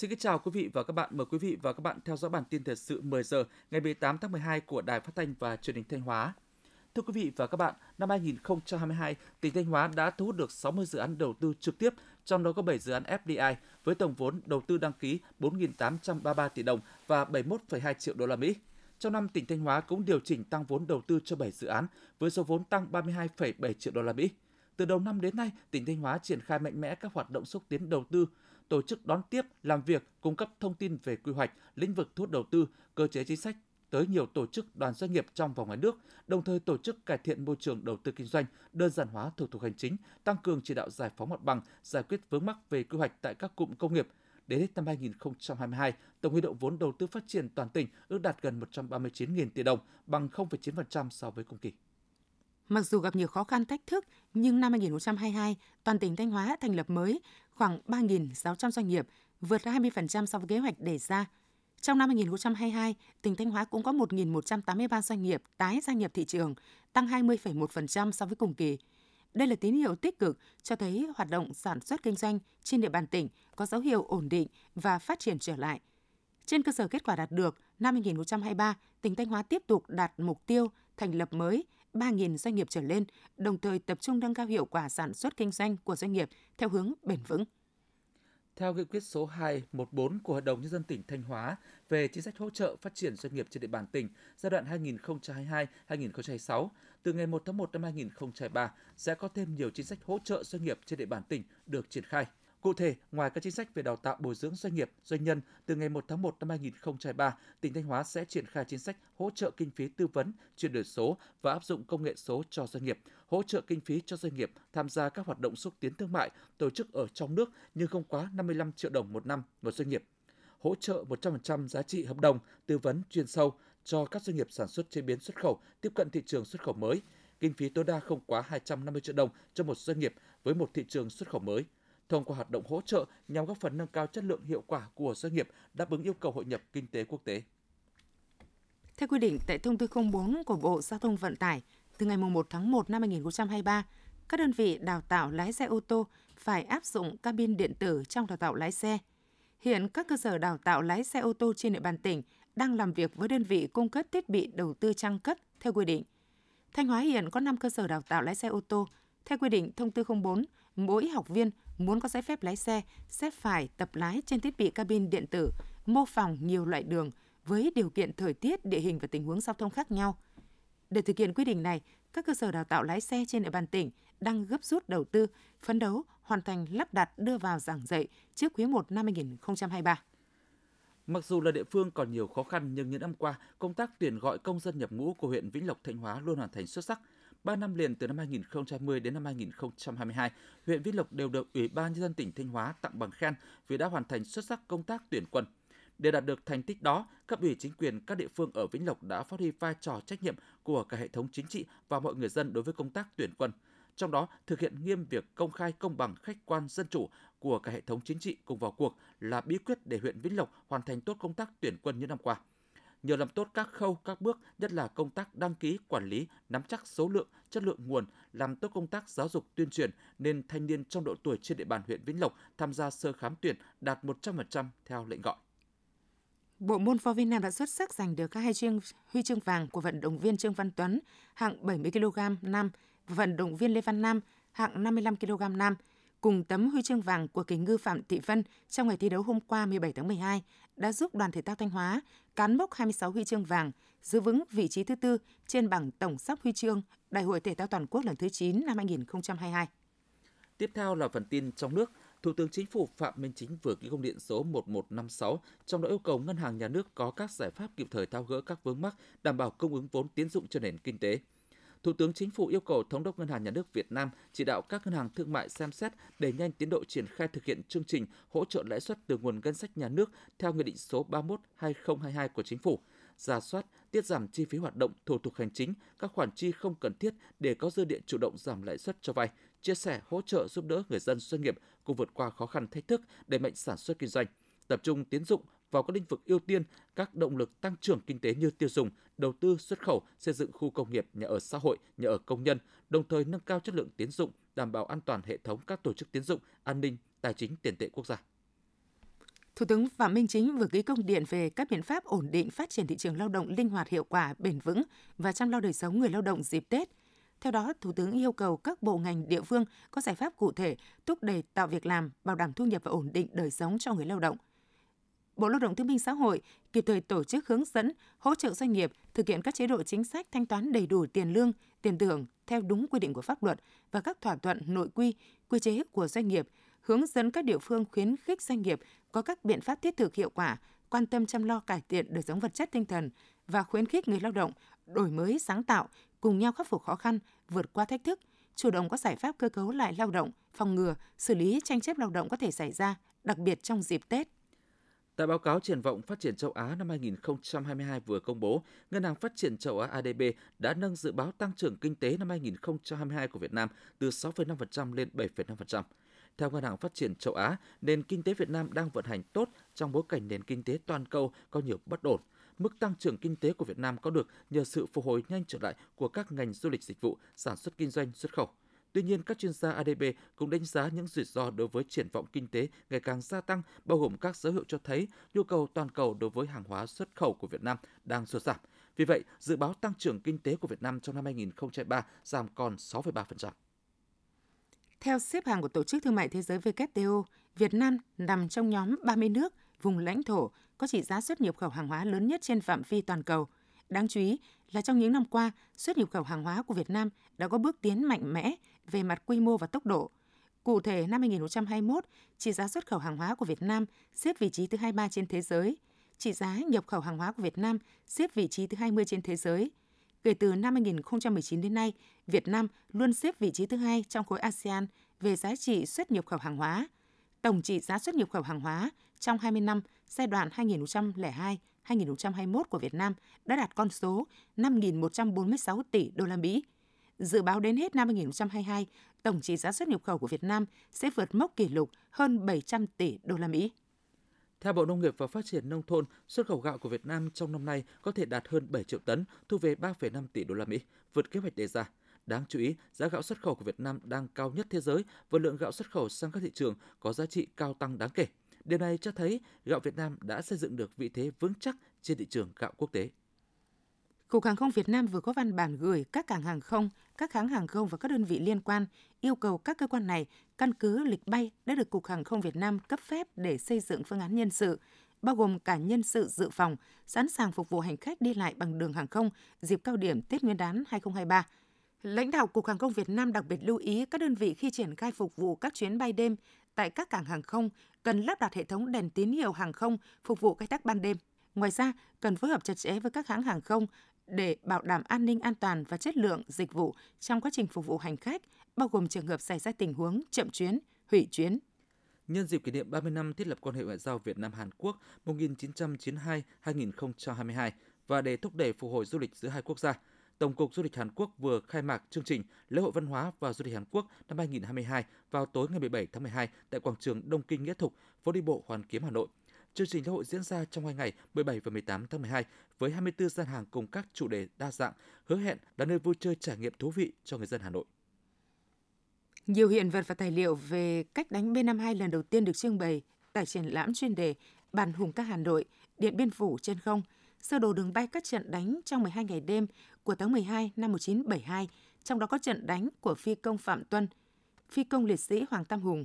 Xin kính chào quý vị và các bạn. Mời quý vị và các bạn theo dõi bản tin thời sự 10 giờ ngày 18 tháng 12 của Đài Phát thanh và Truyền hình Thanh Hóa. Thưa quý vị và các bạn, năm 2022, tỉnh Thanh Hóa đã thu hút được 60 dự án đầu tư trực tiếp, trong đó có 7 dự án FDI với tổng vốn đầu tư đăng ký 4.833 tỷ đồng và 71,2 triệu đô la Mỹ. Trong năm, tỉnh Thanh Hóa cũng điều chỉnh tăng vốn đầu tư cho 7 dự án với số vốn tăng 32,7 triệu đô la Mỹ. Từ đầu năm đến nay, tỉnh Thanh Hóa triển khai mạnh mẽ các hoạt động xúc tiến đầu tư, tổ chức đón tiếp, làm việc, cung cấp thông tin về quy hoạch, lĩnh vực thu hút đầu tư, cơ chế chính sách tới nhiều tổ chức đoàn doanh nghiệp trong và ngoài nước, đồng thời tổ chức cải thiện môi trường đầu tư kinh doanh, đơn giản hóa thủ tục hành chính, tăng cường chỉ đạo giải phóng mặt bằng, giải quyết vướng mắc về quy hoạch tại các cụm công nghiệp. Đến hết năm 2022, tổng huy động vốn đầu tư phát triển toàn tỉnh ước đạt gần 139.000 tỷ đồng, bằng 0,9% so với cùng kỳ. Mặc dù gặp nhiều khó khăn thách thức, nhưng năm 2022, toàn tỉnh Thanh Hóa thành lập mới khoảng 3.600 doanh nghiệp, vượt 20% so với kế hoạch đề ra. Trong năm 2022, tỉnh Thanh Hóa cũng có 1.183 doanh nghiệp tái gia nhập thị trường, tăng 20,1% so với cùng kỳ. Đây là tín hiệu tích cực cho thấy hoạt động sản xuất kinh doanh trên địa bàn tỉnh có dấu hiệu ổn định và phát triển trở lại. Trên cơ sở kết quả đạt được, năm 2023, tỉnh Thanh Hóa tiếp tục đạt mục tiêu thành lập mới 3.000 doanh nghiệp trở lên, đồng thời tập trung nâng cao hiệu quả sản xuất kinh doanh của doanh nghiệp theo hướng bền vững. Theo nghị quyết số 214 của Hội đồng Nhân dân tỉnh Thanh Hóa về chính sách hỗ trợ phát triển doanh nghiệp trên địa bàn tỉnh giai đoạn 2022-2026, từ ngày 1 tháng 1 năm 2023 sẽ có thêm nhiều chính sách hỗ trợ doanh nghiệp trên địa bàn tỉnh được triển khai. Cụ thể, ngoài các chính sách về đào tạo bồi dưỡng doanh nghiệp, doanh nhân, từ ngày 1 tháng 1 năm 2023, tỉnh Thanh Hóa sẽ triển khai chính sách hỗ trợ kinh phí tư vấn, chuyển đổi số và áp dụng công nghệ số cho doanh nghiệp, hỗ trợ kinh phí cho doanh nghiệp tham gia các hoạt động xúc tiến thương mại, tổ chức ở trong nước nhưng không quá 55 triệu đồng một năm một doanh nghiệp hỗ trợ 100% giá trị hợp đồng, tư vấn chuyên sâu cho các doanh nghiệp sản xuất chế biến xuất khẩu tiếp cận thị trường xuất khẩu mới. Kinh phí tối đa không quá 250 triệu đồng cho một doanh nghiệp với một thị trường xuất khẩu mới thông qua hoạt động hỗ trợ nhằm góp phần nâng cao chất lượng hiệu quả của doanh nghiệp đáp ứng yêu cầu hội nhập kinh tế quốc tế. Theo quy định tại thông tư 04 của Bộ Giao thông Vận tải, từ ngày 1 tháng 1 năm 2023, các đơn vị đào tạo lái xe ô tô phải áp dụng cabin điện tử trong đào tạo lái xe. Hiện các cơ sở đào tạo lái xe ô tô trên địa bàn tỉnh đang làm việc với đơn vị cung cấp thiết bị đầu tư trang cấp theo quy định. Thanh Hóa hiện có 5 cơ sở đào tạo lái xe ô tô. Theo quy định thông tư 04, mỗi học viên muốn có giấy phép lái xe sẽ phải tập lái trên thiết bị cabin điện tử, mô phỏng nhiều loại đường với điều kiện thời tiết, địa hình và tình huống giao thông khác nhau. Để thực hiện quy định này, các cơ sở đào tạo lái xe trên địa bàn tỉnh đang gấp rút đầu tư, phấn đấu hoàn thành lắp đặt đưa vào giảng dạy trước quý 1 năm 2023. Mặc dù là địa phương còn nhiều khó khăn nhưng những năm qua, công tác tuyển gọi công dân nhập ngũ của huyện Vĩnh Lộc Thanh Hóa luôn hoàn thành xuất sắc. 3 năm liền từ năm 2020 đến năm 2022, huyện Vĩnh Lộc đều được Ủy ban nhân dân tỉnh Thanh Hóa tặng bằng khen vì đã hoàn thành xuất sắc công tác tuyển quân. Để đạt được thành tích đó, cấp ủy chính quyền các địa phương ở Vĩnh Lộc đã phát huy vai trò trách nhiệm của cả hệ thống chính trị và mọi người dân đối với công tác tuyển quân. Trong đó, thực hiện nghiêm việc công khai, công bằng, khách quan, dân chủ của cả hệ thống chính trị cùng vào cuộc là bí quyết để huyện Vĩnh Lộc hoàn thành tốt công tác tuyển quân như năm qua nhờ làm tốt các khâu, các bước, nhất là công tác đăng ký, quản lý, nắm chắc số lượng, chất lượng nguồn, làm tốt công tác giáo dục tuyên truyền nên thanh niên trong độ tuổi trên địa bàn huyện Vĩnh Lộc tham gia sơ khám tuyển đạt 100% theo lệnh gọi. Bộ môn phó Việt Nam đã xuất sắc giành được các hai chương huy chương vàng của vận động viên Trương Văn Tuấn hạng 70 kg nam và vận động viên Lê Văn Nam hạng 55 kg nam – cùng tấm huy chương vàng của kỳ ngư Phạm Thị Vân trong ngày thi đấu hôm qua 17 tháng 12 đã giúp đoàn thể thao Thanh Hóa cán mốc 26 huy chương vàng, giữ vững vị trí thứ tư trên bảng tổng sắp huy chương Đại hội thể thao toàn quốc lần thứ 9 năm 2022. Tiếp theo là phần tin trong nước. Thủ tướng Chính phủ Phạm Minh Chính vừa ký công điện số 1156, trong đó yêu cầu Ngân hàng Nhà nước có các giải pháp kịp thời tháo gỡ các vướng mắc, đảm bảo cung ứng vốn tiến dụng cho nền kinh tế. Thủ tướng Chính phủ yêu cầu Thống đốc Ngân hàng Nhà nước Việt Nam chỉ đạo các ngân hàng thương mại xem xét đẩy nhanh tiến độ triển khai thực hiện chương trình hỗ trợ lãi suất từ nguồn ngân sách nhà nước theo Nghị định số 31/2022 của Chính phủ, giả soát, tiết giảm chi phí hoạt động, thủ tục hành chính, các khoản chi không cần thiết để có dư địa chủ động giảm lãi suất cho vay, chia sẻ, hỗ trợ giúp đỡ người dân doanh nghiệp cùng vượt qua khó khăn thách thức để mạnh sản xuất kinh doanh tập trung tiến dụng vào các lĩnh vực ưu tiên, các động lực tăng trưởng kinh tế như tiêu dùng, đầu tư xuất khẩu, xây dựng khu công nghiệp, nhà ở xã hội, nhà ở công nhân, đồng thời nâng cao chất lượng tiến dụng, đảm bảo an toàn hệ thống các tổ chức tiến dụng, an ninh, tài chính tiền tệ quốc gia. Thủ tướng Phạm Minh Chính vừa ký công điện về các biện pháp ổn định phát triển thị trường lao động linh hoạt hiệu quả, bền vững và chăm lo đời sống người lao động dịp Tết. Theo đó, Thủ tướng yêu cầu các bộ ngành địa phương có giải pháp cụ thể thúc đẩy tạo việc làm, bảo đảm thu nhập và ổn định đời sống cho người lao động. Bộ Lao động Thương binh Xã hội kịp thời tổ chức hướng dẫn, hỗ trợ doanh nghiệp thực hiện các chế độ chính sách thanh toán đầy đủ tiền lương, tiền thưởng theo đúng quy định của pháp luật và các thỏa thuận nội quy, quy chế của doanh nghiệp, hướng dẫn các địa phương khuyến khích doanh nghiệp có các biện pháp thiết thực hiệu quả, quan tâm chăm lo cải thiện đời sống vật chất tinh thần và khuyến khích người lao động đổi mới sáng tạo, cùng nhau khắc phục khó khăn, vượt qua thách thức, chủ động có giải pháp cơ cấu lại lao động, phòng ngừa, xử lý tranh chấp lao động có thể xảy ra, đặc biệt trong dịp Tết. Tại báo cáo triển vọng phát triển châu Á năm 2022 vừa công bố, Ngân hàng Phát triển châu Á ADB đã nâng dự báo tăng trưởng kinh tế năm 2022 của Việt Nam từ 6,5% lên 7,5%. Theo Ngân hàng Phát triển châu Á, nền kinh tế Việt Nam đang vận hành tốt trong bối cảnh nền kinh tế toàn cầu có nhiều bất ổn. Mức tăng trưởng kinh tế của Việt Nam có được nhờ sự phục hồi nhanh trở lại của các ngành du lịch dịch vụ, sản xuất kinh doanh, xuất khẩu. Tuy nhiên, các chuyên gia ADB cũng đánh giá những rủi ro đối với triển vọng kinh tế ngày càng gia tăng, bao gồm các dấu hiệu cho thấy nhu cầu toàn cầu đối với hàng hóa xuất khẩu của Việt Nam đang sụt giảm. Vì vậy, dự báo tăng trưởng kinh tế của Việt Nam trong năm 2023 giảm còn 6,3%. Theo xếp hạng của Tổ chức Thương mại Thế giới WTO, Việt Nam nằm trong nhóm 30 nước vùng lãnh thổ có trị giá xuất nhập khẩu hàng hóa lớn nhất trên phạm vi toàn cầu. Đáng chú ý là trong những năm qua, xuất nhập khẩu hàng hóa của Việt Nam đã có bước tiến mạnh mẽ về mặt quy mô và tốc độ. Cụ thể, năm 2021, trị giá xuất khẩu hàng hóa của Việt Nam xếp vị trí thứ 23 trên thế giới. Trị giá nhập khẩu hàng hóa của Việt Nam xếp vị trí thứ 20 trên thế giới. Kể từ năm 2019 đến nay, Việt Nam luôn xếp vị trí thứ hai trong khối ASEAN về giá trị xuất nhập khẩu hàng hóa. Tổng trị giá xuất nhập khẩu hàng hóa trong 20 năm giai đoạn 2002-2021 của Việt Nam đã đạt con số 5.146 tỷ đô la Mỹ. Dự báo đến hết năm 2022, tổng trị giá xuất nhập khẩu của Việt Nam sẽ vượt mốc kỷ lục hơn 700 tỷ đô la Mỹ. Theo Bộ Nông nghiệp và Phát triển nông thôn, xuất khẩu gạo của Việt Nam trong năm nay có thể đạt hơn 7 triệu tấn, thu về 3,5 tỷ đô la Mỹ, vượt kế hoạch đề ra. Đáng chú ý, giá gạo xuất khẩu của Việt Nam đang cao nhất thế giới và lượng gạo xuất khẩu sang các thị trường có giá trị cao tăng đáng kể. Điều này cho thấy gạo Việt Nam đã xây dựng được vị thế vững chắc trên thị trường gạo quốc tế. Cục Hàng không Việt Nam vừa có văn bản gửi các cảng hàng không, các hãng hàng không và các đơn vị liên quan yêu cầu các cơ quan này căn cứ lịch bay đã được Cục Hàng không Việt Nam cấp phép để xây dựng phương án nhân sự, bao gồm cả nhân sự dự phòng, sẵn sàng phục vụ hành khách đi lại bằng đường hàng không dịp cao điểm Tết Nguyên đán 2023. Lãnh đạo Cục Hàng không Việt Nam đặc biệt lưu ý các đơn vị khi triển khai phục vụ các chuyến bay đêm tại các cảng hàng không cần lắp đặt hệ thống đèn tín hiệu hàng không phục vụ khai thác ban đêm. Ngoài ra, cần phối hợp chặt chẽ với các hãng hàng không để bảo đảm an ninh an toàn và chất lượng dịch vụ trong quá trình phục vụ hành khách, bao gồm trường hợp xảy ra tình huống chậm chuyến, hủy chuyến. Nhân dịp kỷ niệm 30 năm thiết lập quan hệ ngoại giao Việt Nam Hàn Quốc 1992-2022 và để thúc đẩy phục hồi du lịch giữa hai quốc gia, Tổng cục Du lịch Hàn Quốc vừa khai mạc chương trình Lễ hội văn hóa và du lịch Hàn Quốc năm 2022 vào tối ngày 17 tháng 12 tại quảng trường Đông Kinh Nghĩa Thục, phố đi bộ Hoàn Kiếm Hà Nội. Chương trình lễ hội diễn ra trong hai ngày 17 và 18 tháng 12 với 24 gian hàng cùng các chủ đề đa dạng, hứa hẹn là nơi vui chơi trải nghiệm thú vị cho người dân Hà Nội. Nhiều hiện vật và tài liệu về cách đánh B-52 lần đầu tiên được trưng bày tại triển lãm chuyên đề Bản hùng ca Hà Nội, Điện Biên Phủ trên không, sơ đồ đường bay các trận đánh trong 12 ngày đêm của tháng 12 năm 1972, trong đó có trận đánh của phi công Phạm Tuân, phi công liệt sĩ Hoàng Tam Hùng.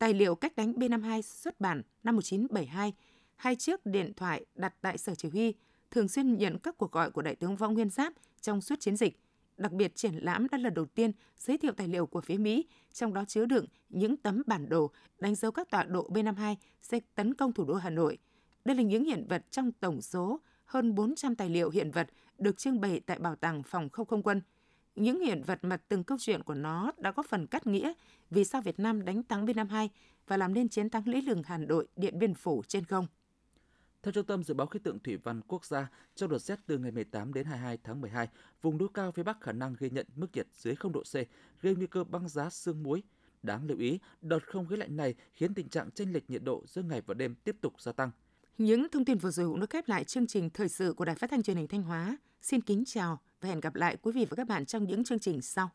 Tài liệu cách đánh B-52 xuất bản năm 1972, hai chiếc điện thoại đặt tại sở chỉ huy, thường xuyên nhận các cuộc gọi của Đại tướng Võ Nguyên Giáp trong suốt chiến dịch. Đặc biệt, triển lãm đã lần đầu tiên giới thiệu tài liệu của phía Mỹ, trong đó chứa đựng những tấm bản đồ đánh dấu các tọa độ B-52 sẽ tấn công thủ đô Hà Nội. Đây là những hiện vật trong tổng số hơn 400 tài liệu hiện vật được trưng bày tại Bảo tàng Phòng không không quân. Những hiện vật mà từng câu chuyện của nó đã có phần cắt nghĩa vì sao Việt Nam đánh thắng B-52 và làm nên chiến thắng lẫy lừng Hà Nội Điện Biên Phủ trên không. Theo Trung tâm Dự báo Khí tượng Thủy văn Quốc gia, trong đợt rét từ ngày 18 đến 22 tháng 12, vùng núi cao phía Bắc khả năng ghi nhận mức nhiệt dưới 0 độ C, gây nguy cơ băng giá sương muối. Đáng lưu ý, đợt không khí lạnh này khiến tình trạng chênh lệch nhiệt độ giữa ngày và đêm tiếp tục gia tăng. Những thông tin vừa rồi cũng đã khép lại chương trình thời sự của Đài Phát thanh Truyền hình Thanh Hóa. Xin kính chào và hẹn gặp lại quý vị và các bạn trong những chương trình sau.